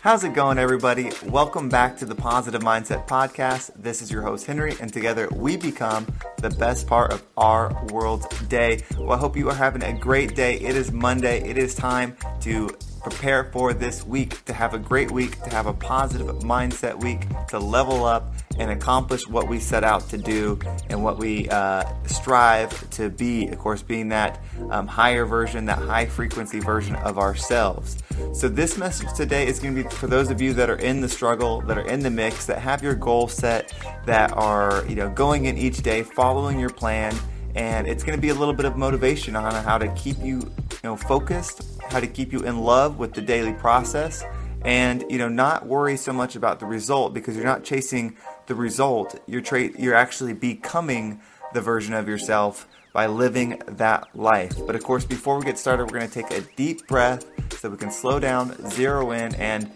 How's it going, everybody? Welcome back to the Positive Mindset Podcast. This is your host, Henry, and together we become the best part of our world's day. Well, I hope you are having a great day. It is Monday. It is time to prepare for this week, to have a great week, to have a positive mindset week, to level up and accomplish what we set out to do and what we uh, strive to be. Of course, being that um, higher version, that high frequency version of ourselves. So, this message today is going to be for those of you that are in the struggle, that are in the mix, that have your goal set, that are you know going in each day, following your plan and it's going to be a little bit of motivation on how to keep you, you know, focused, how to keep you in love with the daily process, and you know, not worry so much about the result because you're not chasing the result. You're tra- you're actually becoming the version of yourself by living that life. But of course, before we get started, we're going to take a deep breath so we can slow down, zero in, and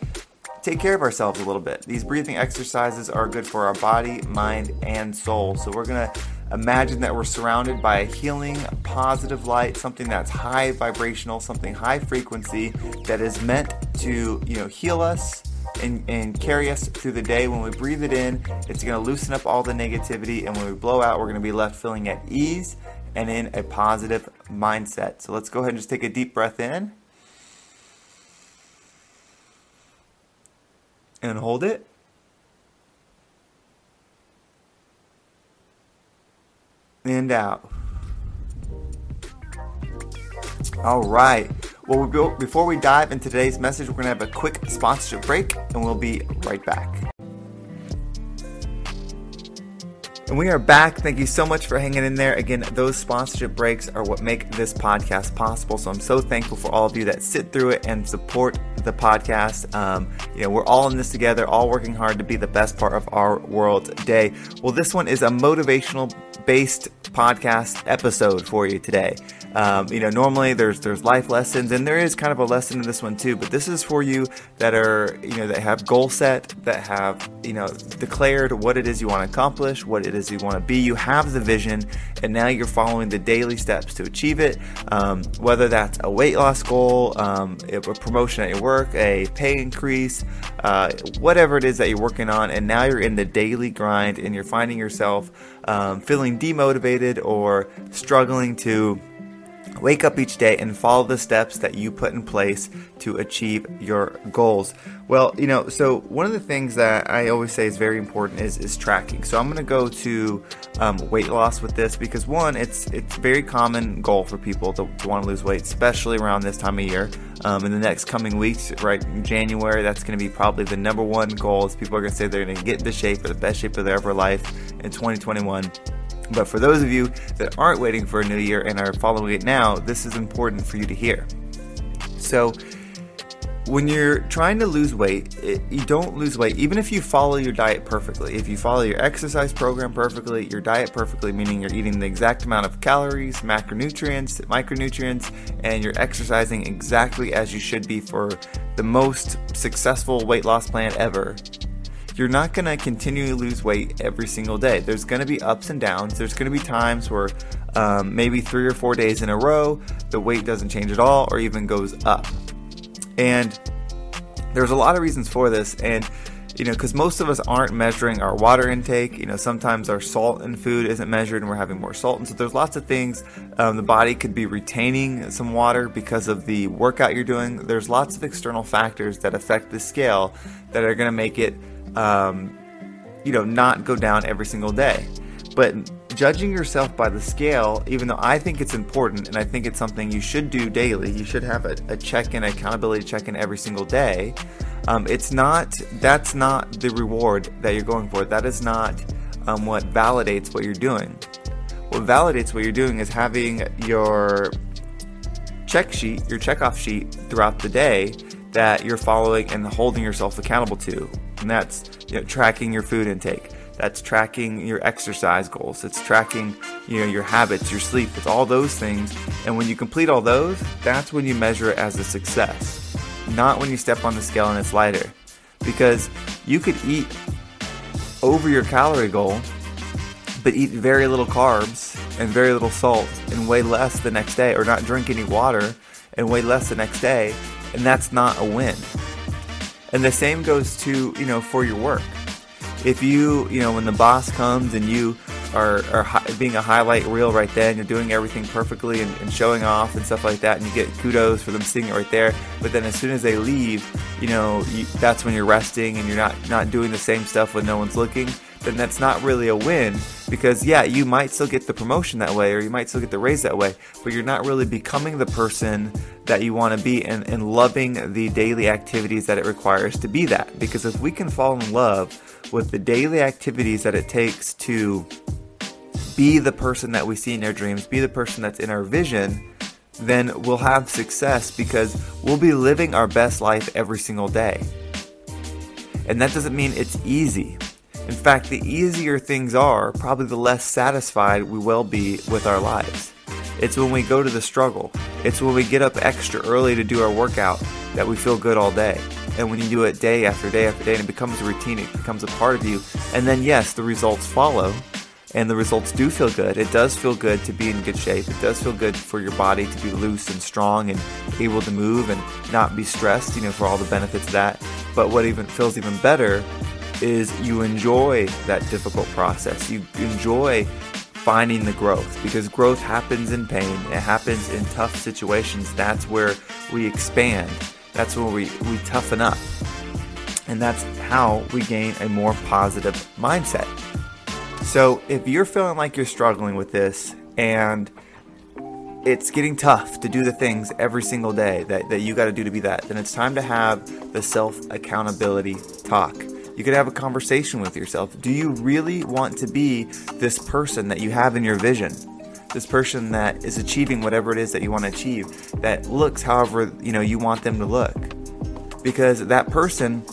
take care of ourselves a little bit. These breathing exercises are good for our body, mind, and soul. So we're to Imagine that we're surrounded by a healing, positive light, something that's high vibrational, something high frequency that is meant to, you know, heal us and, and carry us through the day. When we breathe it in, it's going to loosen up all the negativity, and when we blow out, we're going to be left feeling at ease and in a positive mindset. So let's go ahead and just take a deep breath in and hold it. and out. All right. Well, before we dive into today's message, we're going to have a quick sponsorship break and we'll be right back. And we are back. Thank you so much for hanging in there. Again, those sponsorship breaks are what make this podcast possible. So I'm so thankful for all of you that sit through it and support the podcast. Um, you know, we're all in this together, all working hard to be the best part of our world day. Well, this one is a motivational based podcast episode for you today. Um, you know, normally there's there's life lessons, and there is kind of a lesson in this one too. But this is for you that are you know that have goal set, that have you know declared what it is you want to accomplish, what it is you want to be. You have the vision, and now you're following the daily steps to achieve it. Um, whether that's a weight loss goal, um, a promotion at your work, a pay increase, uh, whatever it is that you're working on, and now you're in the daily grind, and you're finding yourself um, feeling demotivated or struggling to Wake up each day and follow the steps that you put in place to achieve your goals. Well, you know, so one of the things that I always say is very important is, is tracking. So I'm going to go to um, weight loss with this because one, it's it's very common goal for people to, to want to lose weight, especially around this time of year. Um, in the next coming weeks, right January, that's going to be probably the number one goal. Is people are going to say they're going to get into shape or the best shape of their ever life in 2021. But for those of you that aren't waiting for a new year and are following it now, this is important for you to hear. So, when you're trying to lose weight, it, you don't lose weight even if you follow your diet perfectly. If you follow your exercise program perfectly, your diet perfectly, meaning you're eating the exact amount of calories, macronutrients, micronutrients, and you're exercising exactly as you should be for the most successful weight loss plan ever, you're not going to continually lose weight every single day. There's going to be ups and downs. There's going to be times where um, maybe three or four days in a row, the weight doesn't change at all or even goes up. And there's a lot of reasons for this. And you know, because most of us aren't measuring our water intake. You know, sometimes our salt in food isn't measured and we're having more salt. And so there's lots of things. Um, the body could be retaining some water because of the workout you're doing. There's lots of external factors that affect the scale that are going to make it um, you know, not go down every single day. But judging yourself by the scale, even though I think it's important and I think it's something you should do daily, you should have a, a check in, accountability check in every single day. Um, it's not, that's not the reward that you're going for. That is not um, what validates what you're doing. What validates what you're doing is having your check sheet, your checkoff sheet throughout the day that you're following and holding yourself accountable to and that's you know, tracking your food intake. That's tracking your exercise goals. It's tracking you know your habits, your sleep. It's all those things. And when you complete all those, that's when you measure it as a success. Not when you step on the scale and it's lighter. Because you could eat over your calorie goal, but eat very little carbs and very little salt and weigh less the next day, or not drink any water and weigh less the next day, and that's not a win. And the same goes to, you know, for your work. If you, you know, when the boss comes and you are, are hi- being a highlight reel right then, you're doing everything perfectly and, and, showing off and stuff like that, and you get kudos for them seeing it right there. But then as soon as they leave, you know, you, that's when you're resting and you're not, not doing the same stuff when no one's looking then that's not really a win because yeah, you might still get the promotion that way or you might still get the raise that way, but you're not really becoming the person that you want to be and, and loving the daily activities that it requires to be that. Because if we can fall in love with the daily activities that it takes to be the person that we see in our dreams, be the person that's in our vision, then we'll have success because we'll be living our best life every single day. And that doesn't mean it's easy. In fact, the easier things are, probably the less satisfied we will be with our lives. It's when we go to the struggle. It's when we get up extra early to do our workout that we feel good all day. And when you do it day after day after day and it becomes a routine, it becomes a part of you. And then, yes, the results follow and the results do feel good. It does feel good to be in good shape. It does feel good for your body to be loose and strong and able to move and not be stressed, you know, for all the benefits of that. But what even feels even better is you enjoy that difficult process. You enjoy finding the growth because growth happens in pain. It happens in tough situations. That's where we expand. That's where we, we toughen up. And that's how we gain a more positive mindset. So if you're feeling like you're struggling with this and it's getting tough to do the things every single day that, that you got to do to be that, then it's time to have the self accountability talk. You could have a conversation with yourself. Do you really want to be this person that you have in your vision? This person that is achieving whatever it is that you want to achieve, that looks however you know you want them to look. Because that person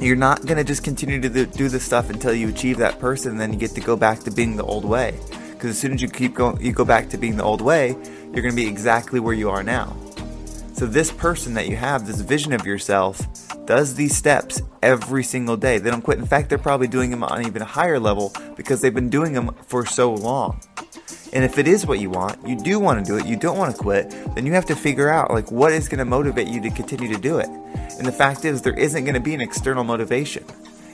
you're not going to just continue to do this stuff until you achieve that person and then you get to go back to being the old way because as soon as you keep going you go back to being the old way you're going to be exactly where you are now so this person that you have this vision of yourself does these steps every single day. They don't quit. In fact, they're probably doing them on an even higher level because they've been doing them for so long. And if it is what you want, you do want to do it, you don't want to quit, then you have to figure out like what is going to motivate you to continue to do it. And the fact is there isn't going to be an external motivation.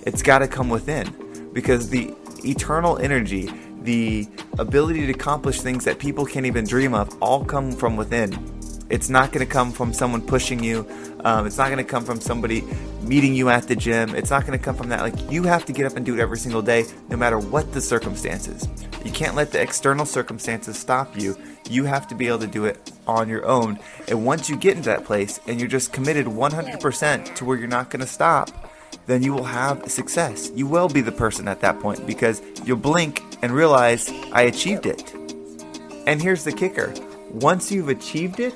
It's got to come within because the eternal energy, the ability to accomplish things that people can't even dream of all come from within. It's not going to come from someone pushing you. Um, it's not going to come from somebody meeting you at the gym. It's not going to come from that. Like, you have to get up and do it every single day, no matter what the circumstances. You can't let the external circumstances stop you. You have to be able to do it on your own. And once you get into that place and you're just committed 100% to where you're not going to stop, then you will have success. You will be the person at that point because you'll blink and realize, I achieved it. And here's the kicker once you've achieved it,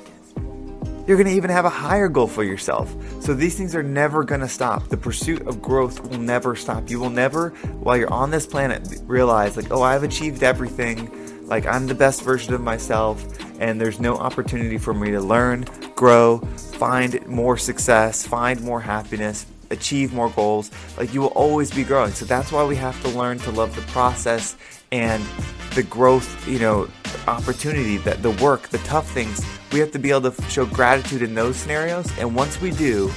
you're going to even have a higher goal for yourself. So these things are never going to stop. The pursuit of growth will never stop. You will never, while you're on this planet, realize, like, oh, I've achieved everything. Like, I'm the best version of myself, and there's no opportunity for me to learn, grow, find more success, find more happiness, achieve more goals. Like, you will always be growing. So that's why we have to learn to love the process and the growth, you know, opportunity, that the work, the tough things we have to be able to show gratitude in those scenarios. And once we do,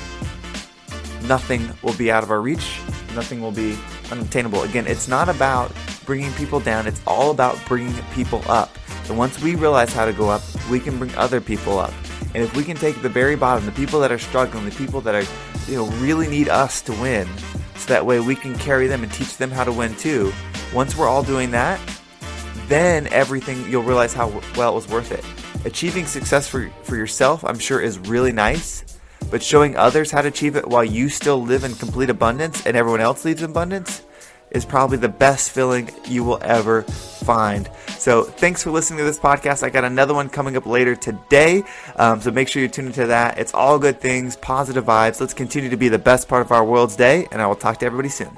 nothing will be out of our reach. Nothing will be unattainable. Again, it's not about bringing people down. It's all about bringing people up. And once we realize how to go up, we can bring other people up. And if we can take the very bottom, the people that are struggling, the people that are, you know, really need us to win, so that way we can carry them and teach them how to win too. Once we're all doing that, then everything, you'll realize how well it was worth it. Achieving success for, for yourself, I'm sure, is really nice, but showing others how to achieve it while you still live in complete abundance and everyone else lives in abundance is probably the best feeling you will ever find. So, thanks for listening to this podcast. I got another one coming up later today. Um, so, make sure you tune into that. It's all good things, positive vibes. Let's continue to be the best part of our world's day, and I will talk to everybody soon.